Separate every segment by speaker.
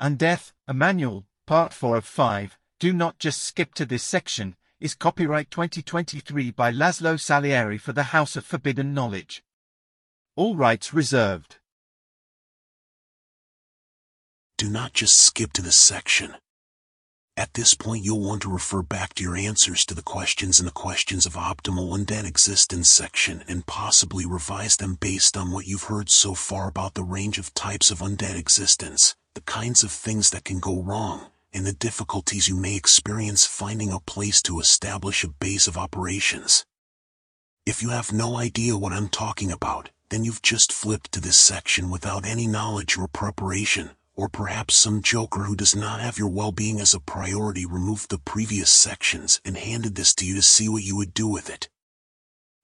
Speaker 1: Undeath, a manual, part 4 of 5, do not just skip to this section, is copyright 2023 by Laszlo Salieri for the House of Forbidden Knowledge. All rights reserved.
Speaker 2: Do not just skip to this section. At this point you'll want to refer back to your answers to the questions in the questions of optimal undead existence section and possibly revise them based on what you've heard so far about the range of types of undead existence, the kinds of things that can go wrong, and the difficulties you may experience finding a place to establish a base of operations. If you have no idea what I'm talking about, then you've just flipped to this section without any knowledge or preparation, or perhaps some joker who does not have your well-being as a priority removed the previous sections and handed this to you to see what you would do with it.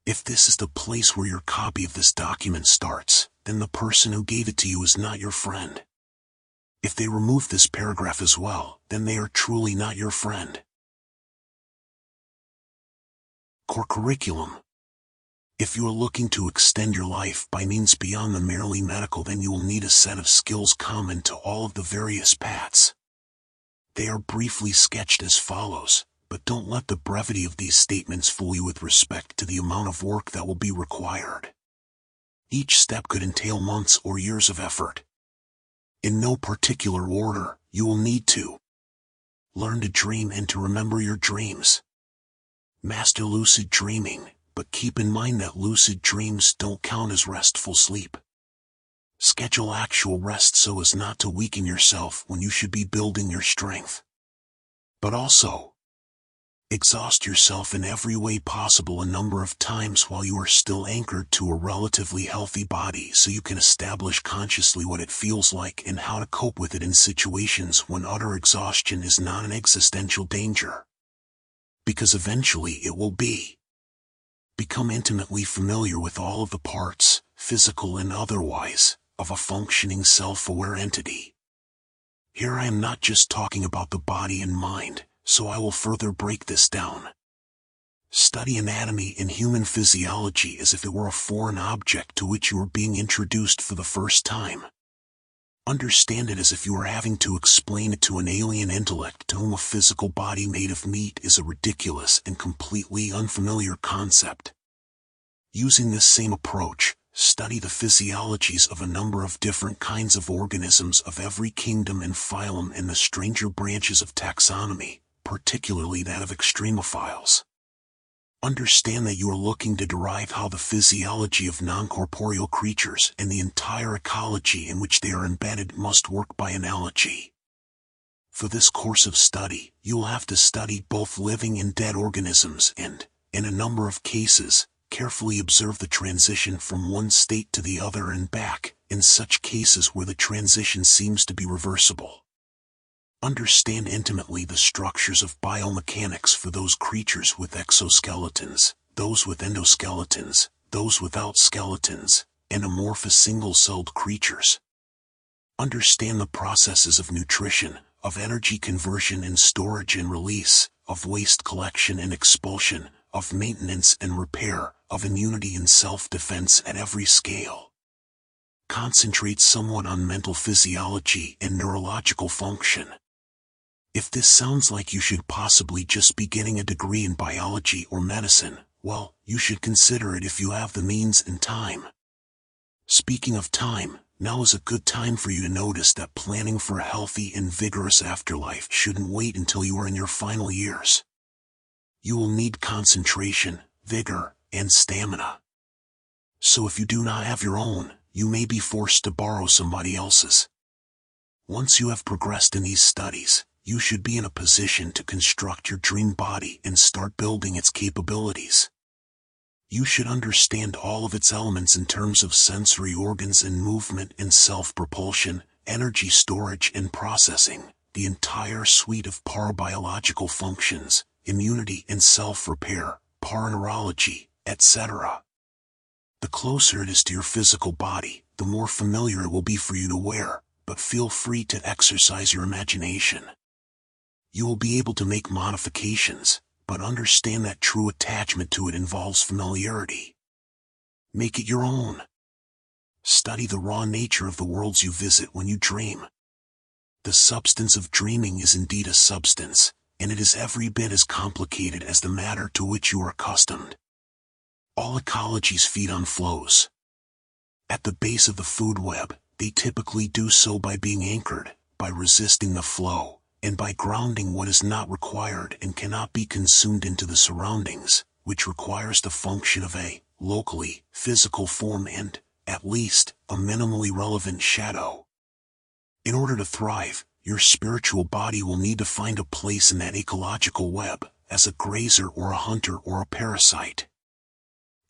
Speaker 2: If this is the place where your copy of this document starts, then the person who gave it to you is not your friend. If they remove this paragraph as well, then they are truly not your friend. Core Curriculum if you are looking to extend your life by means beyond the merely medical then you will need a set of skills common to all of the various paths. They are briefly sketched as follows, but don't let the brevity of these statements fool you with respect to the amount of work that will be required. Each step could entail months or years of effort. In no particular order, you will need to learn to dream and to remember your dreams. Master lucid dreaming, but keep in mind that lucid dreams don't count as restful sleep. Schedule actual rest so as not to weaken yourself when you should be building your strength. But also, exhaust yourself in every way possible a number of times while you are still anchored to a relatively healthy body so you can establish consciously what it feels like and how to cope with it in situations when utter exhaustion is not an existential danger. Because eventually it will be become intimately familiar with all of the parts, physical and otherwise, of a functioning self-aware entity. Here I am not just talking about the body and mind, so I will further break this down. Study anatomy and human physiology as if it were a foreign object to which you are being introduced for the first time. Understand it as if you were having to explain it to an alien intellect to whom a physical body made of meat is a ridiculous and completely unfamiliar concept. Using this same approach, study the physiologies of a number of different kinds of organisms of every kingdom and phylum in the stranger branches of taxonomy, particularly that of extremophiles. Understand that you are looking to derive how the physiology of non-corporeal creatures and the entire ecology in which they are embedded must work by analogy. For this course of study, you will have to study both living and dead organisms and, in a number of cases, carefully observe the transition from one state to the other and back, in such cases where the transition seems to be reversible. Understand intimately the structures of biomechanics for those creatures with exoskeletons, those with endoskeletons, those without skeletons, and amorphous single-celled creatures. Understand the processes of nutrition, of energy conversion and storage and release, of waste collection and expulsion, of maintenance and repair, of immunity and self-defense at every scale. Concentrate somewhat on mental physiology and neurological function. If this sounds like you should possibly just be getting a degree in biology or medicine, well, you should consider it if you have the means and time. Speaking of time, now is a good time for you to notice that planning for a healthy and vigorous afterlife shouldn't wait until you are in your final years. You will need concentration, vigor, and stamina. So if you do not have your own, you may be forced to borrow somebody else's. Once you have progressed in these studies, you should be in a position to construct your dream body and start building its capabilities. You should understand all of its elements in terms of sensory organs and movement and self-propulsion, energy storage and processing, the entire suite of parabiological functions, immunity and self-repair, paraneurology, etc. The closer it is to your physical body, the more familiar it will be for you to wear, but feel free to exercise your imagination you will be able to make modifications, but understand that true attachment to it involves familiarity. Make it your own. Study the raw nature of the worlds you visit when you dream. The substance of dreaming is indeed a substance, and it is every bit as complicated as the matter to which you are accustomed. All ecologies feed on flows. At the base of the food web, they typically do so by being anchored, by resisting the flow, and by grounding what is not required and cannot be consumed into the surroundings, which requires the function of a, locally, physical form and, at least, a minimally relevant shadow. In order to thrive, your spiritual body will need to find a place in that ecological web, as a grazer or a hunter or a parasite.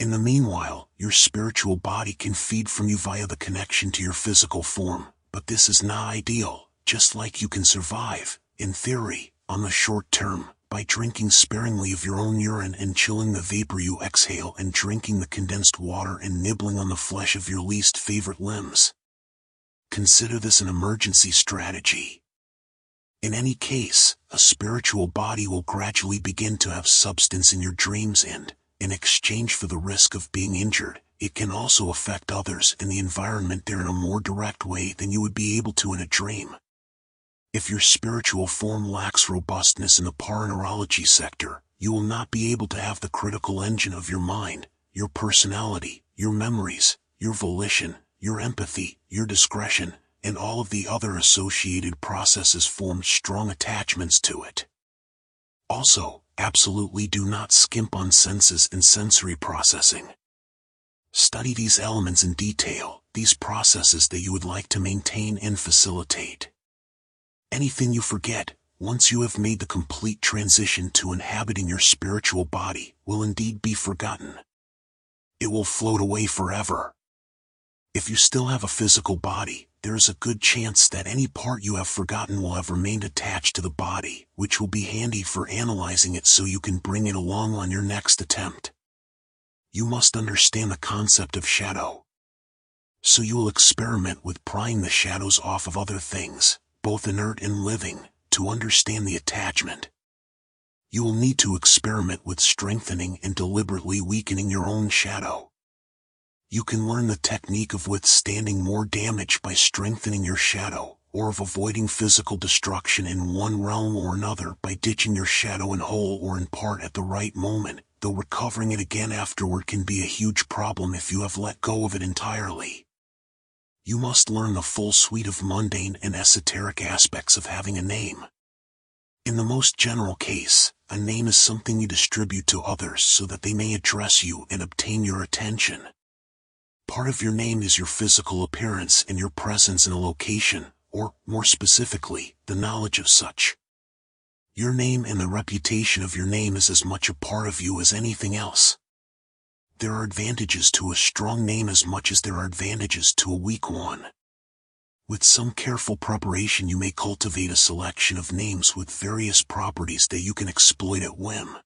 Speaker 2: In the meanwhile, your spiritual body can feed from you via the connection to your physical form, but this is not ideal, just like you can survive, in theory, on the short term, by drinking sparingly of your own urine and chilling the vapor you exhale and drinking the condensed water and nibbling on the flesh of your least favorite limbs. Consider this an emergency strategy. In any case, a spiritual body will gradually begin to have substance in your dreams and, in exchange for the risk of being injured, it can also affect others and the environment there in a more direct way than you would be able to in a dream. If your spiritual form lacks robustness in the paraneurology sector, you will not be able to have the critical engine of your mind, your personality, your memories, your volition, your empathy, your discretion, and all of the other associated processes form strong attachments to it. Also, absolutely do not skimp on senses and sensory processing. Study these elements in detail, these processes that you would like to maintain and facilitate. Anything you forget, once you have made the complete transition to inhabiting your spiritual body, will indeed be forgotten. It will float away forever. If you still have a physical body, there is a good chance that any part you have forgotten will have remained attached to the body, which will be handy for analyzing it so you can bring it along on your next attempt. You must understand the concept of shadow. So you will experiment with prying the shadows off of other things, both inert and living, to understand the attachment. You will need to experiment with strengthening and deliberately weakening your own shadow. You can learn the technique of withstanding more damage by strengthening your shadow, or of avoiding physical destruction in one realm or another by ditching your shadow in whole or in part at the right moment, though recovering it again afterward can be a huge problem if you have let go of it entirely. You must learn the full suite of mundane and esoteric aspects of having a name. In the most general case, a name is something you distribute to others so that they may address you and obtain your attention. Part of your name is your physical appearance and your presence in a location, or, more specifically, the knowledge of such. Your name and the reputation of your name is as much a part of you as anything else. There are advantages to a strong name as much as there are advantages to a weak one. With some careful preparation you may cultivate a selection of names with various properties that you can exploit at whim.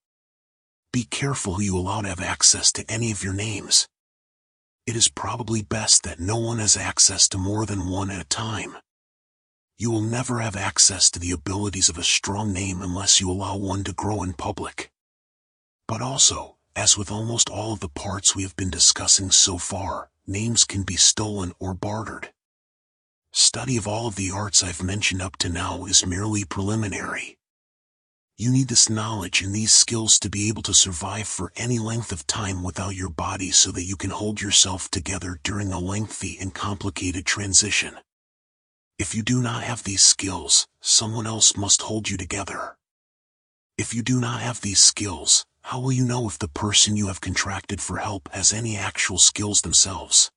Speaker 2: Be careful who you allow to have access to any of your names it is probably best that no one has access to more than one at a time. You will never have access to the abilities of a strong name unless you allow one to grow in public. But also, as with almost all of the parts we have been discussing so far, names can be stolen or bartered. Study of all of the arts I've mentioned up to now is merely preliminary. You need this knowledge and these skills to be able to survive for any length of time without your body so that you can hold yourself together during a lengthy and complicated transition. If you do not have these skills, someone else must hold you together. If you do not have these skills, how will you know if the person you have contracted for help has any actual skills themselves?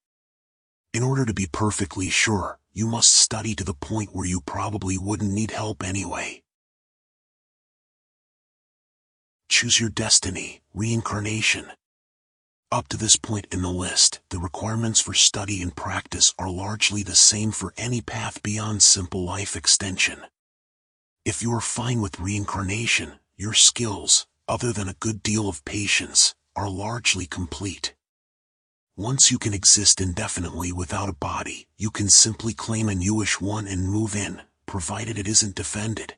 Speaker 2: In order to be perfectly sure, you must study to the point where you probably wouldn't need help anyway. Choose your destiny, reincarnation. Up to this point in the list, the requirements for study and practice are largely the same for any path beyond simple life extension. If you are fine with reincarnation, your skills, other than a good deal of patience, are largely complete. Once you can exist indefinitely without a body, you can simply claim a newish one and move in, provided it isn't defended.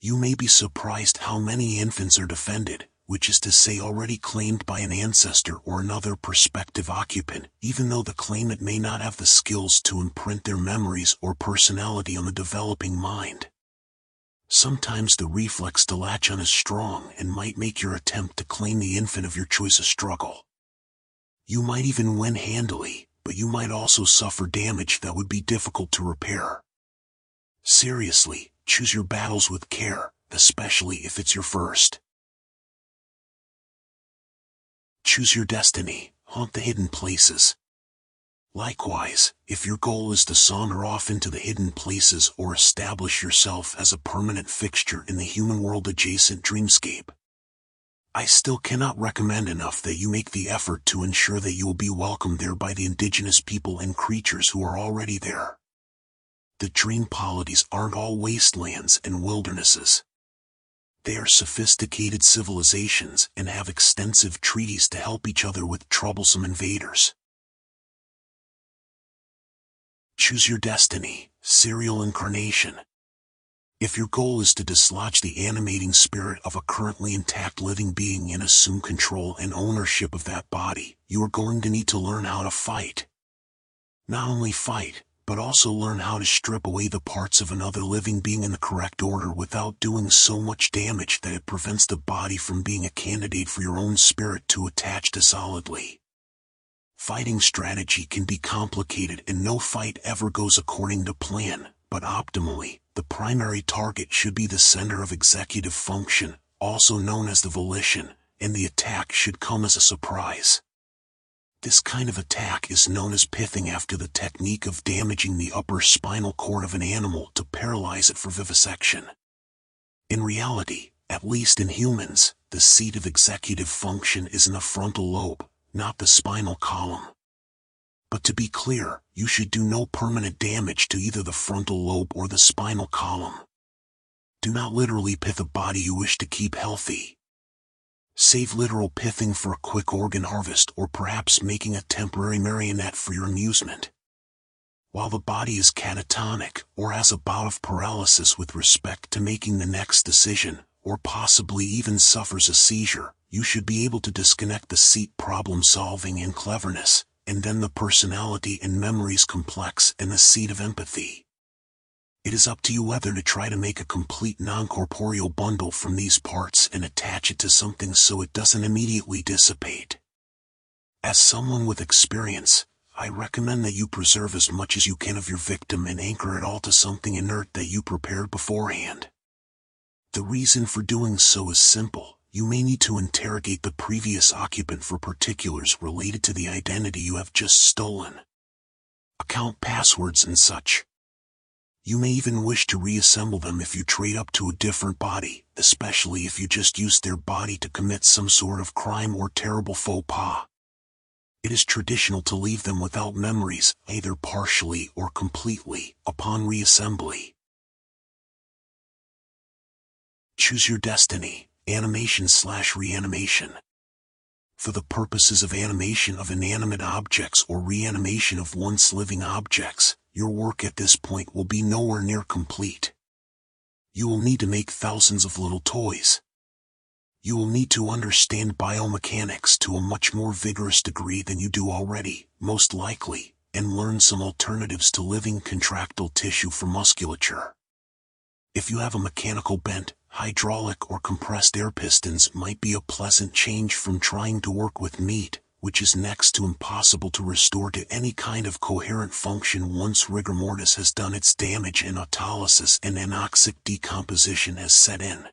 Speaker 2: You may be surprised how many infants are defended, which is to say already claimed by an ancestor or another prospective occupant, even though the claimant may not have the skills to imprint their memories or personality on the developing mind. Sometimes the reflex to latch on is strong and might make your attempt to claim the infant of your choice a struggle. You might even win handily, but you might also suffer damage that would be difficult to repair. Seriously, choose your battles with care, especially if it's your first. Choose your destiny, haunt the hidden places. Likewise, if your goal is to saunter off into the hidden places or establish yourself as a permanent fixture in the human world adjacent dreamscape, I still cannot recommend enough that you make the effort to ensure that you will be welcomed there by the indigenous people and creatures who are already there. The dream polities aren't all wastelands and wildernesses. They are sophisticated civilizations and have extensive treaties to help each other with troublesome invaders. Choose your destiny, serial incarnation. If your goal is to dislodge the animating spirit of a currently intact living being and assume control and ownership of that body, you are going to need to learn how to fight. Not only fight, but also learn how to strip away the parts of another living being in the correct order without doing so much damage that it prevents the body from being a candidate for your own spirit to attach to solidly. Fighting strategy can be complicated and no fight ever goes according to plan, but optimally, the primary target should be the center of executive function, also known as the volition, and the attack should come as a surprise. This kind of attack is known as pithing after the technique of damaging the upper spinal cord of an animal to paralyze it for vivisection. In reality, at least in humans, the seat of executive function is in the frontal lobe, not the spinal column. But to be clear, you should do no permanent damage to either the frontal lobe or the spinal column. Do not literally pith a body you wish to keep healthy. Save literal pithing for a quick organ harvest or perhaps making a temporary marionette for your amusement. While the body is catatonic or has a bout of paralysis with respect to making the next decision, or possibly even suffers a seizure, you should be able to disconnect the seat problem solving and cleverness, and then the personality and memories complex and the seed of empathy. It is up to you whether to try to make a complete non-corporeal bundle from these parts and attach it to something so it doesn't immediately dissipate. As someone with experience, I recommend that you preserve as much as you can of your victim and anchor it all to something inert that you prepared beforehand. The reason for doing so is simple you may need to interrogate the previous occupant for particulars related to the identity you have just stolen. Account passwords and such. You may even wish to reassemble them if you trade up to a different body, especially if you just used their body to commit some sort of crime or terrible faux pas. It is traditional to leave them without memories, either partially or completely, upon reassembly. Choose your destiny animation slash reanimation. For the purposes of animation of inanimate objects or reanimation of once living objects, your work at this point will be nowhere near complete. You will need to make thousands of little toys. You will need to understand biomechanics to a much more vigorous degree than you do already, most likely, and learn some alternatives to living contractile tissue for musculature. If you have a mechanical bent, hydraulic or compressed air pistons might be a pleasant change from trying to work with meat, which is next to impossible to restore to any kind of coherent function once rigor mortis has done its damage and autolysis and anoxic decomposition has set in.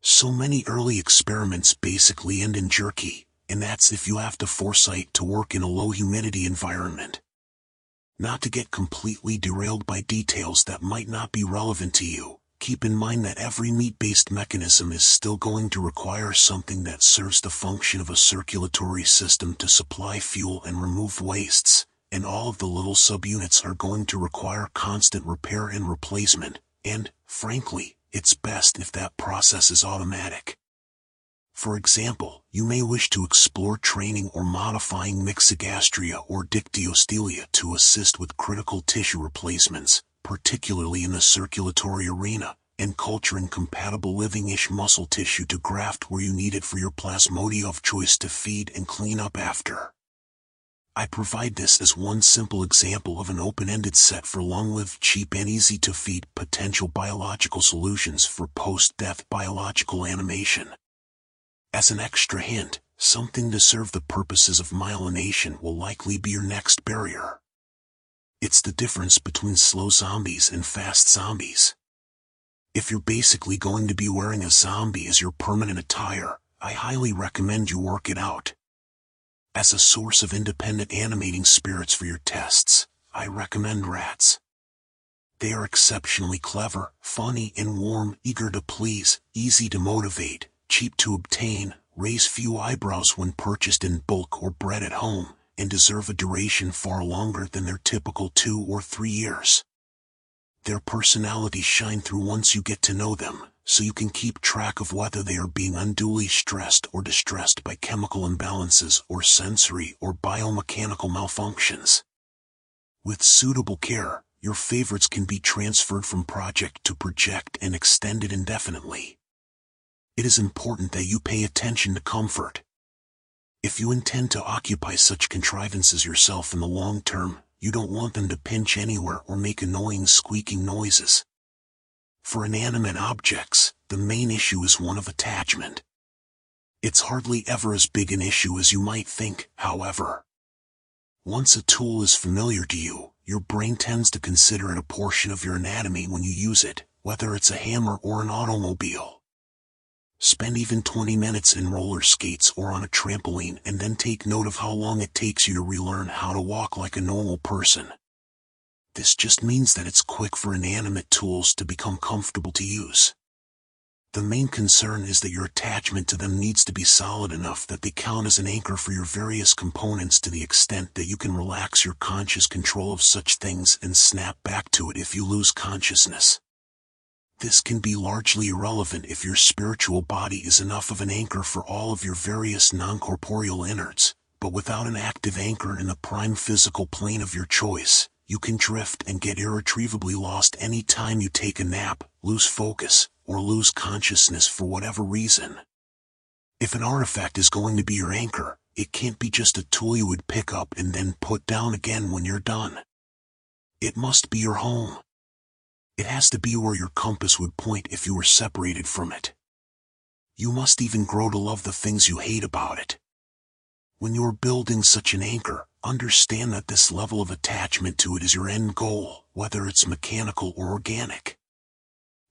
Speaker 2: So many early experiments basically end in jerky, and that's if you have the foresight to work in a low humidity environment. Not to get completely derailed by details that might not be relevant to you, keep in mind that every meat-based mechanism is still going to require something that serves the function of a circulatory system to supply fuel and remove wastes, and all of the little subunits are going to require constant repair and replacement, and, frankly, it's best if that process is automatic. For example, you may wish to explore training or modifying myxogastria or dictyostelium to assist with critical tissue replacements, particularly in the circulatory arena, and culturing compatible living-ish muscle tissue to graft where you need it for your plasmodia of choice to feed and clean up after. I provide this as one simple example of an open-ended set for long-lived, cheap and easy-to-feed potential biological solutions for post-death biological animation. As an extra hint, something to serve the purposes of myelination will likely be your next barrier. It's the difference between slow zombies and fast zombies. If you're basically going to be wearing a zombie as your permanent attire, I highly recommend you work it out. As a source of independent animating spirits for your tests, I recommend rats. They are exceptionally clever, funny and warm, eager to please, easy to motivate, cheap to obtain, raise few eyebrows when purchased in bulk or bred at home, and deserve a duration far longer than their typical two or three years. Their personalities shine through once you get to know them, so you can keep track of whether they are being unduly stressed or distressed by chemical imbalances or sensory or biomechanical malfunctions. With suitable care, your favorites can be transferred from project to project and extended indefinitely. It is important that you pay attention to comfort. If you intend to occupy such contrivances yourself in the long term, you don't want them to pinch anywhere or make annoying squeaking noises. For inanimate objects, the main issue is one of attachment. It's hardly ever as big an issue as you might think, however. Once a tool is familiar to you, your brain tends to consider it a portion of your anatomy when you use it, whether it's a hammer or an automobile. Spend even 20 minutes in roller skates or on a trampoline and then take note of how long it takes you to relearn how to walk like a normal person. This just means that it's quick for inanimate tools to become comfortable to use. The main concern is that your attachment to them needs to be solid enough that they count as an anchor for your various components to the extent that you can relax your conscious control of such things and snap back to it if you lose consciousness. This can be largely irrelevant if your spiritual body is enough of an anchor for all of your various non-corporeal innards, but without an active anchor in the prime physical plane of your choice, you can drift and get irretrievably lost any time you take a nap, lose focus, or lose consciousness for whatever reason. If an artifact is going to be your anchor, it can't be just a tool you would pick up and then put down again when you're done. It must be your home. It has to be where your compass would point if you were separated from it. You must even grow to love the things you hate about it. When you are building such an anchor, understand that this level of attachment to it is your end goal, whether it's mechanical or organic.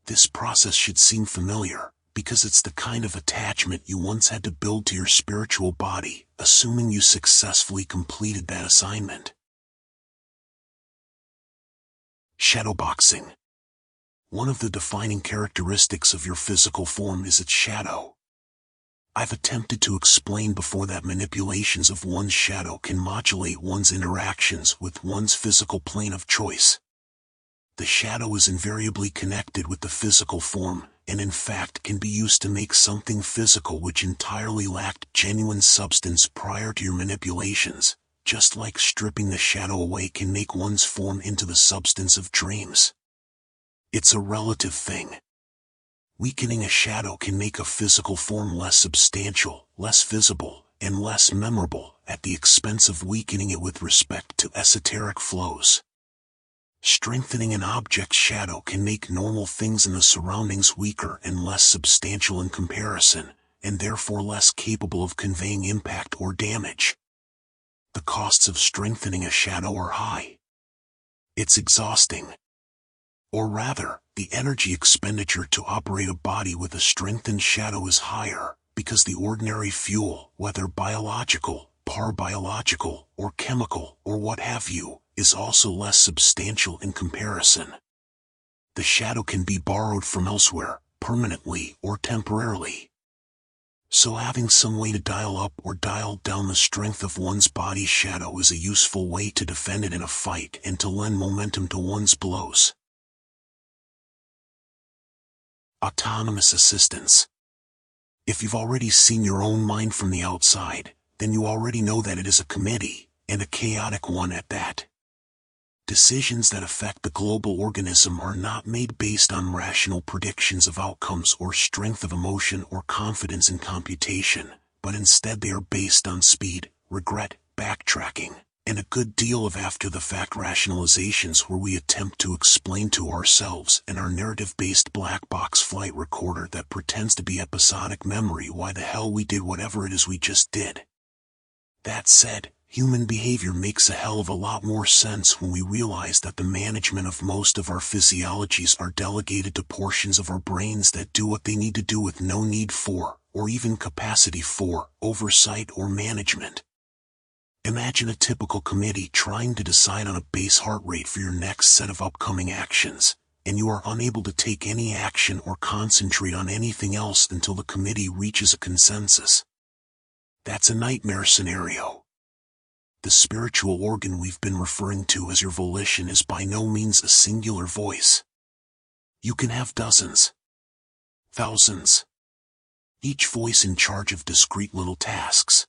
Speaker 2: This process should seem familiar, because it's the kind of attachment you once had to build to your spiritual body, assuming you successfully completed that assignment. Shadowboxing one of the defining characteristics of your physical form is its shadow. I've attempted to explain before that manipulations of one's shadow can modulate one's interactions with one's physical plane of choice. The shadow is invariably connected with the physical form, and in fact can be used to make something physical which entirely lacked genuine substance prior to your manipulations, just like stripping the shadow away can make one's form into the substance of dreams. It's a relative thing. Weakening a shadow can make a physical form less substantial, less visible, and less memorable at the expense of weakening it with respect to esoteric flows. Strengthening an object's shadow can make normal things in the surroundings weaker and less substantial in comparison, and therefore less capable of conveying impact or damage. The costs of strengthening a shadow are high. It's exhausting, or rather, the energy expenditure to operate a body with a strengthened shadow is higher, because the ordinary fuel, whether biological, parabiological, or chemical, or what have you, is also less substantial in comparison. The shadow can be borrowed from elsewhere, permanently or temporarily. So having some way to dial up or dial down the strength of one's body's shadow is a useful way to defend it in a fight and to lend momentum to one's blows. Autonomous assistance. If you've already seen your own mind from the outside, then you already know that it is a committee, and a chaotic one at that. Decisions that affect the global organism are not made based on rational predictions of outcomes or strength of emotion or confidence in computation, but instead they are based on speed, regret, backtracking, and a good deal of after-the-fact rationalizations where we attempt to explain to ourselves and our narrative-based black box flight recorder that pretends to be episodic memory why the hell we did whatever it is we just did. That said, human behavior makes a hell of a lot more sense when we realize that the management of most of our physiologies are delegated to portions of our brains that do what they need to do with no need for, or even capacity for, oversight or management. Imagine a typical committee trying to decide on a base heart rate for your next set of upcoming actions, and you are unable to take any action or concentrate on anything else until the committee reaches a consensus. That's a nightmare scenario. The spiritual organ we've been referring to as your volition is by no means a singular voice. You can have dozens, thousands, each voice in charge of discrete little tasks.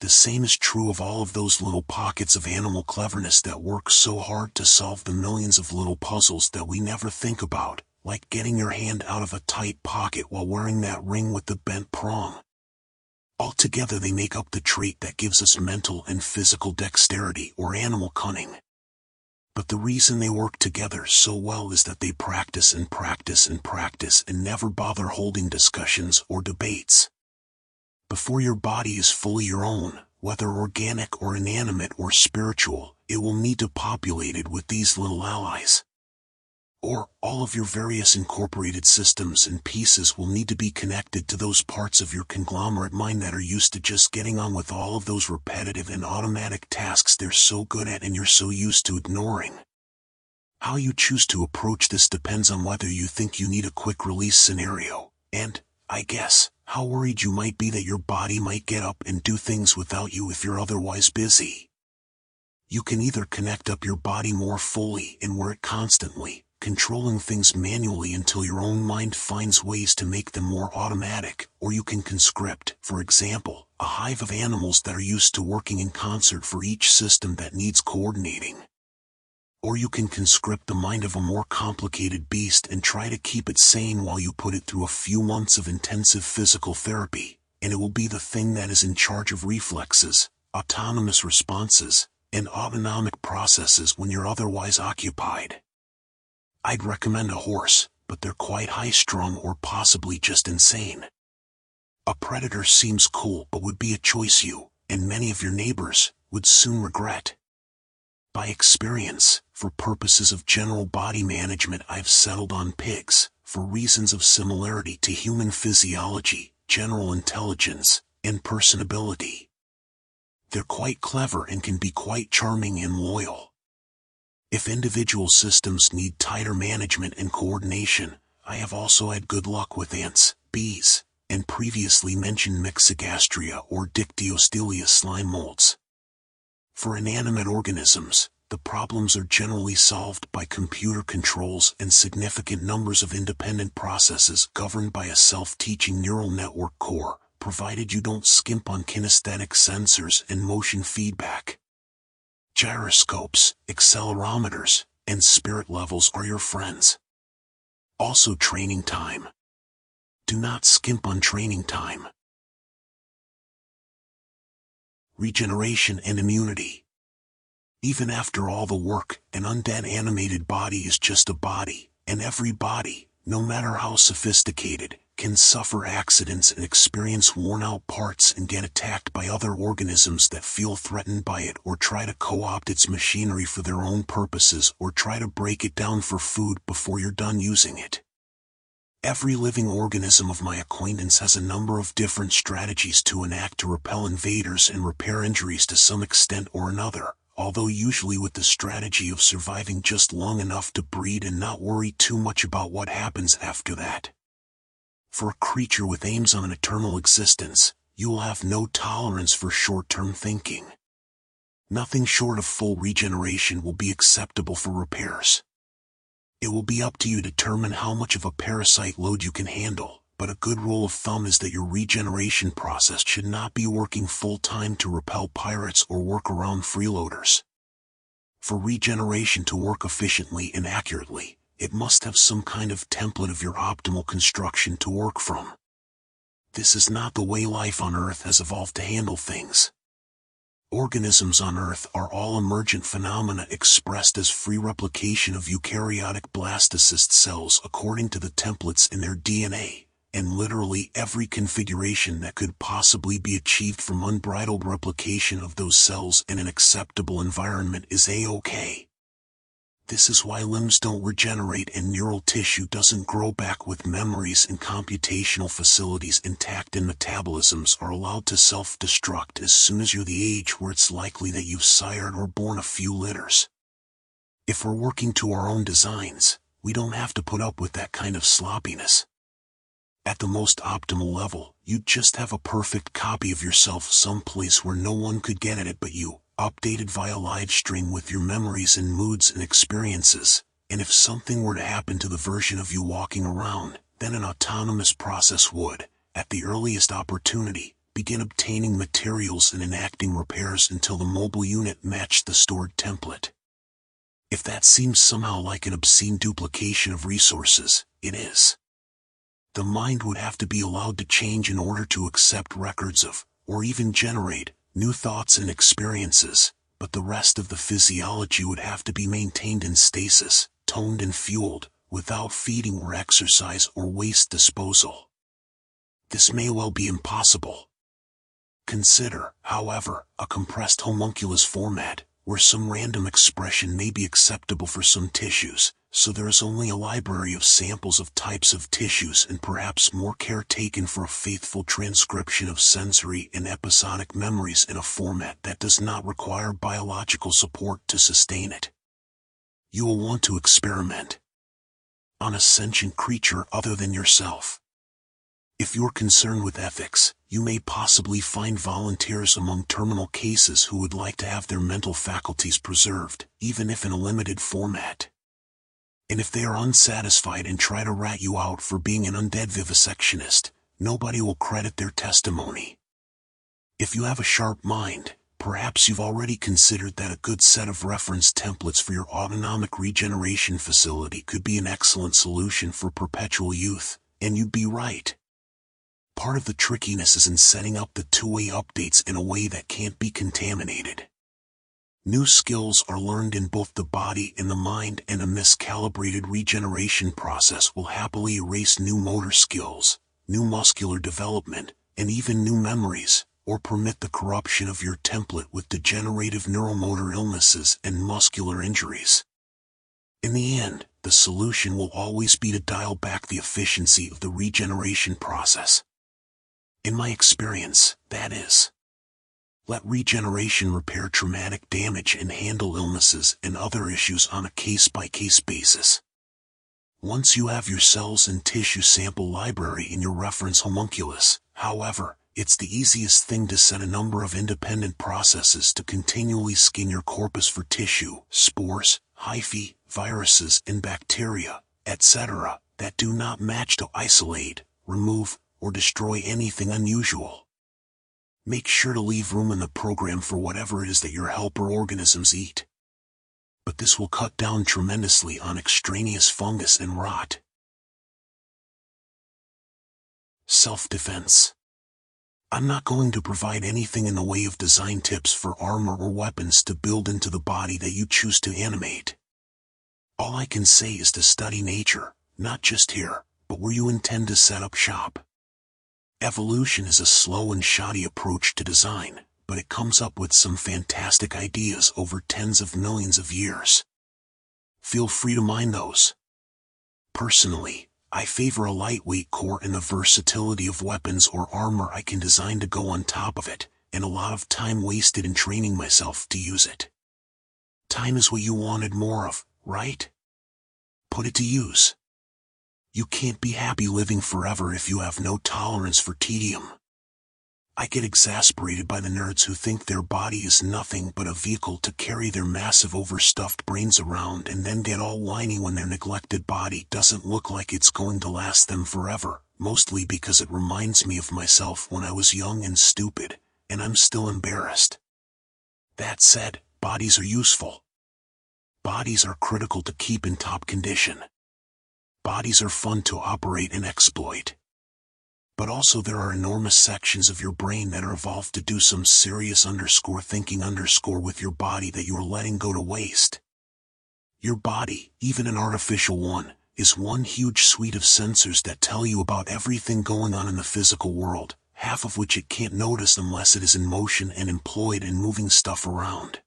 Speaker 2: The same is true of all of those little pockets of animal cleverness that work so hard to solve the millions of little puzzles that we never think about, like getting your hand out of a tight pocket while wearing that ring with the bent prong. Altogether they make up the trait that gives us mental and physical dexterity or animal cunning. But the reason they work together so well is that they practice and practice and practice and never bother holding discussions or debates before your body is fully your own, whether organic or inanimate or spiritual, it will need to populate it with these little allies. Or, all of your various incorporated systems and pieces will need to be connected to those parts of your conglomerate mind that are used to just getting on with all of those repetitive and automatic tasks they're so good at and you're so used to ignoring. How you choose to approach this depends on whether you think you need a quick release scenario, and, I guess, how worried you might be that your body might get up and do things without you if you're otherwise busy. You can either connect up your body more fully and wear it constantly, controlling things manually until your own mind finds ways to make them more automatic, or you can conscript, for example, a hive of animals that are used to working in concert for each system that needs coordinating. Or you can conscript the mind of a more complicated beast and try to keep it sane while you put it through a few months of intensive physical therapy, and it will be the thing that is in charge of reflexes, autonomous responses, and autonomic processes when you're otherwise occupied. I'd recommend a horse, but they're quite high-strung or possibly just insane. A predator seems cool but would be a choice you, and many of your neighbors, would soon regret. By experience, for purposes of general body management I've settled on pigs, for reasons of similarity to human physiology, general intelligence, and personability. They're quite clever and can be quite charming and loyal. If individual systems need tighter management and coordination, I have also had good luck with ants, bees, and previously mentioned Myxogastria or Dictyostelias slime molds. For inanimate organisms, the problems are generally solved by computer controls and significant numbers of independent processes governed by a self-teaching neural network core, provided you don't skimp on kinesthetic sensors and motion feedback. Gyroscopes, accelerometers, and spirit levels are your friends. Also training time. Do not skimp on training time regeneration and immunity. Even after all the work, an undead animated body is just a body, and every body, no matter how sophisticated, can suffer accidents and experience worn-out parts and get attacked by other organisms that feel threatened by it or try to co-opt its machinery for their own purposes or try to break it down for food before you're done using it. Every living organism of my acquaintance has a number of different strategies to enact to repel invaders and repair injuries to some extent or another, although usually with the strategy of surviving just long enough to breed and not worry too much about what happens after that. For a creature with aims on an eternal existence, you will have no tolerance for short-term thinking. Nothing short of full regeneration will be acceptable for repairs. It will be up to you to determine how much of a parasite load you can handle, but a good rule of thumb is that your regeneration process should not be working full-time to repel pirates or work around freeloaders. For regeneration to work efficiently and accurately, it must have some kind of template of your optimal construction to work from. This is not the way life on Earth has evolved to handle things. Organisms on Earth are all emergent phenomena expressed as free replication of eukaryotic blastocyst cells according to the templates in their DNA, and literally every configuration that could possibly be achieved from unbridled replication of those cells in an acceptable environment is A-OK. This is why limbs don't regenerate and neural tissue doesn't grow back with memories and computational facilities intact and metabolisms are allowed to self-destruct as soon as you're the age where it's likely that you've sired or born a few litters. If we're working to our own designs, we don't have to put up with that kind of sloppiness. At the most optimal level, you'd just have a perfect copy of yourself someplace where no one could get at it but you updated via live stream with your memories and moods and experiences, and if something were to happen to the version of you walking around, then an autonomous process would, at the earliest opportunity, begin obtaining materials and enacting repairs until the mobile unit matched the stored template. If that seems somehow like an obscene duplication of resources, it is. The mind would have to be allowed to change in order to accept records of, or even generate, new thoughts and experiences, but the rest of the physiology would have to be maintained in stasis, toned and fueled, without feeding or exercise or waste disposal. This may well be impossible. Consider, however, a compressed homunculus format, where some random expression may be acceptable for some tissues, so there is only a library of samples of types of tissues and perhaps more care taken for a faithful transcription of sensory and episodic memories in a format that does not require biological support to sustain it. You will want to experiment on a sentient creature other than yourself. If you're concerned with ethics, you may possibly find volunteers among terminal cases who would like to have their mental faculties preserved, even if in a limited format and if they are unsatisfied and try to rat you out for being an undead vivisectionist, nobody will credit their testimony. If you have a sharp mind, perhaps you've already considered that a good set of reference templates for your autonomic regeneration facility could be an excellent solution for perpetual youth, and you'd be right. Part of the trickiness is in setting up the two-way updates in a way that can't be contaminated. New skills are learned in both the body and the mind and a miscalibrated regeneration process will happily erase new motor skills, new muscular development, and even new memories, or permit the corruption of your template with degenerative neuromotor illnesses and muscular injuries. In the end, the solution will always be to dial back the efficiency of the regeneration process. In my experience, that is. Let regeneration repair traumatic damage and handle illnesses and other issues on a case-by-case basis. Once you have your cells and tissue sample library in your reference homunculus, however, it's the easiest thing to set a number of independent processes to continually scan your corpus for tissue, spores, hyphae, viruses and bacteria, etc., that do not match to isolate, remove, or destroy anything unusual. Make sure to leave room in the program for whatever it is that your helper organisms eat. But this will cut down tremendously on extraneous fungus and rot. Self-defense. I'm not going to provide anything in the way of design tips for armor or weapons to build into the body that you choose to animate. All I can say is to study nature, not just here, but where you intend to set up shop. Evolution is a slow and shoddy approach to design, but it comes up with some fantastic ideas over tens of millions of years. Feel free to mine those. Personally, I favor a lightweight core and the versatility of weapons or armor I can design to go on top of it, and a lot of time wasted in training myself to use it. Time is what you wanted more of, right? Put it to use. You can't be happy living forever if you have no tolerance for tedium. I get exasperated by the nerds who think their body is nothing but a vehicle to carry their massive overstuffed brains around and then get all whiny when their neglected body doesn't look like it's going to last them forever, mostly because it reminds me of myself when I was young and stupid, and I'm still embarrassed. That said, bodies are useful. Bodies are critical to keep in top condition. Bodies are fun to operate and exploit. But also there are enormous sections of your brain that are evolved to do some serious underscore thinking underscore with your body that you are letting go to waste. Your body, even an artificial one, is one huge suite of sensors that tell you about everything going on in the physical world, half of which it can't notice unless it is in motion and employed in moving stuff around.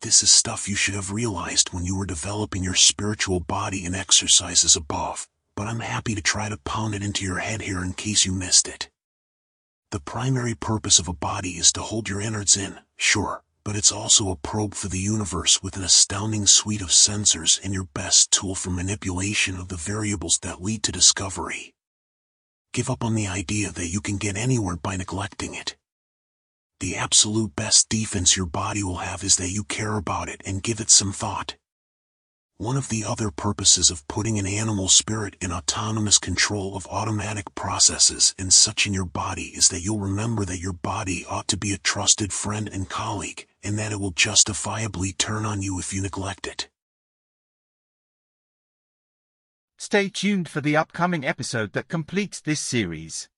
Speaker 2: This is stuff you should have realized when you were developing your spiritual body in exercises above, but I'm happy to try to pound it into your head here in case you missed it. The primary purpose of a body is to hold your innards in, sure, but it's also a probe for the universe with an astounding suite of sensors and your best tool for manipulation of the variables that lead to discovery. Give up on the idea that you can get anywhere by neglecting it. The absolute best defense your body will have is that you care about it and give it some thought. One of the other purposes of putting an animal spirit in autonomous control of automatic processes and such in your body is that you'll remember that your body ought to be a trusted friend and colleague, and that it will justifiably turn on you if you neglect it.
Speaker 1: Stay tuned for the upcoming episode that completes this series.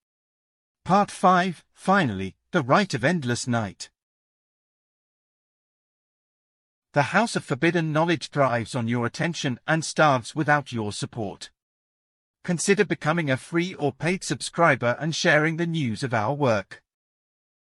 Speaker 1: Part 5, finally, The Rite of Endless Night. The House of Forbidden Knowledge thrives on your attention and starves without your support. Consider becoming a free or paid subscriber and sharing the news of our work.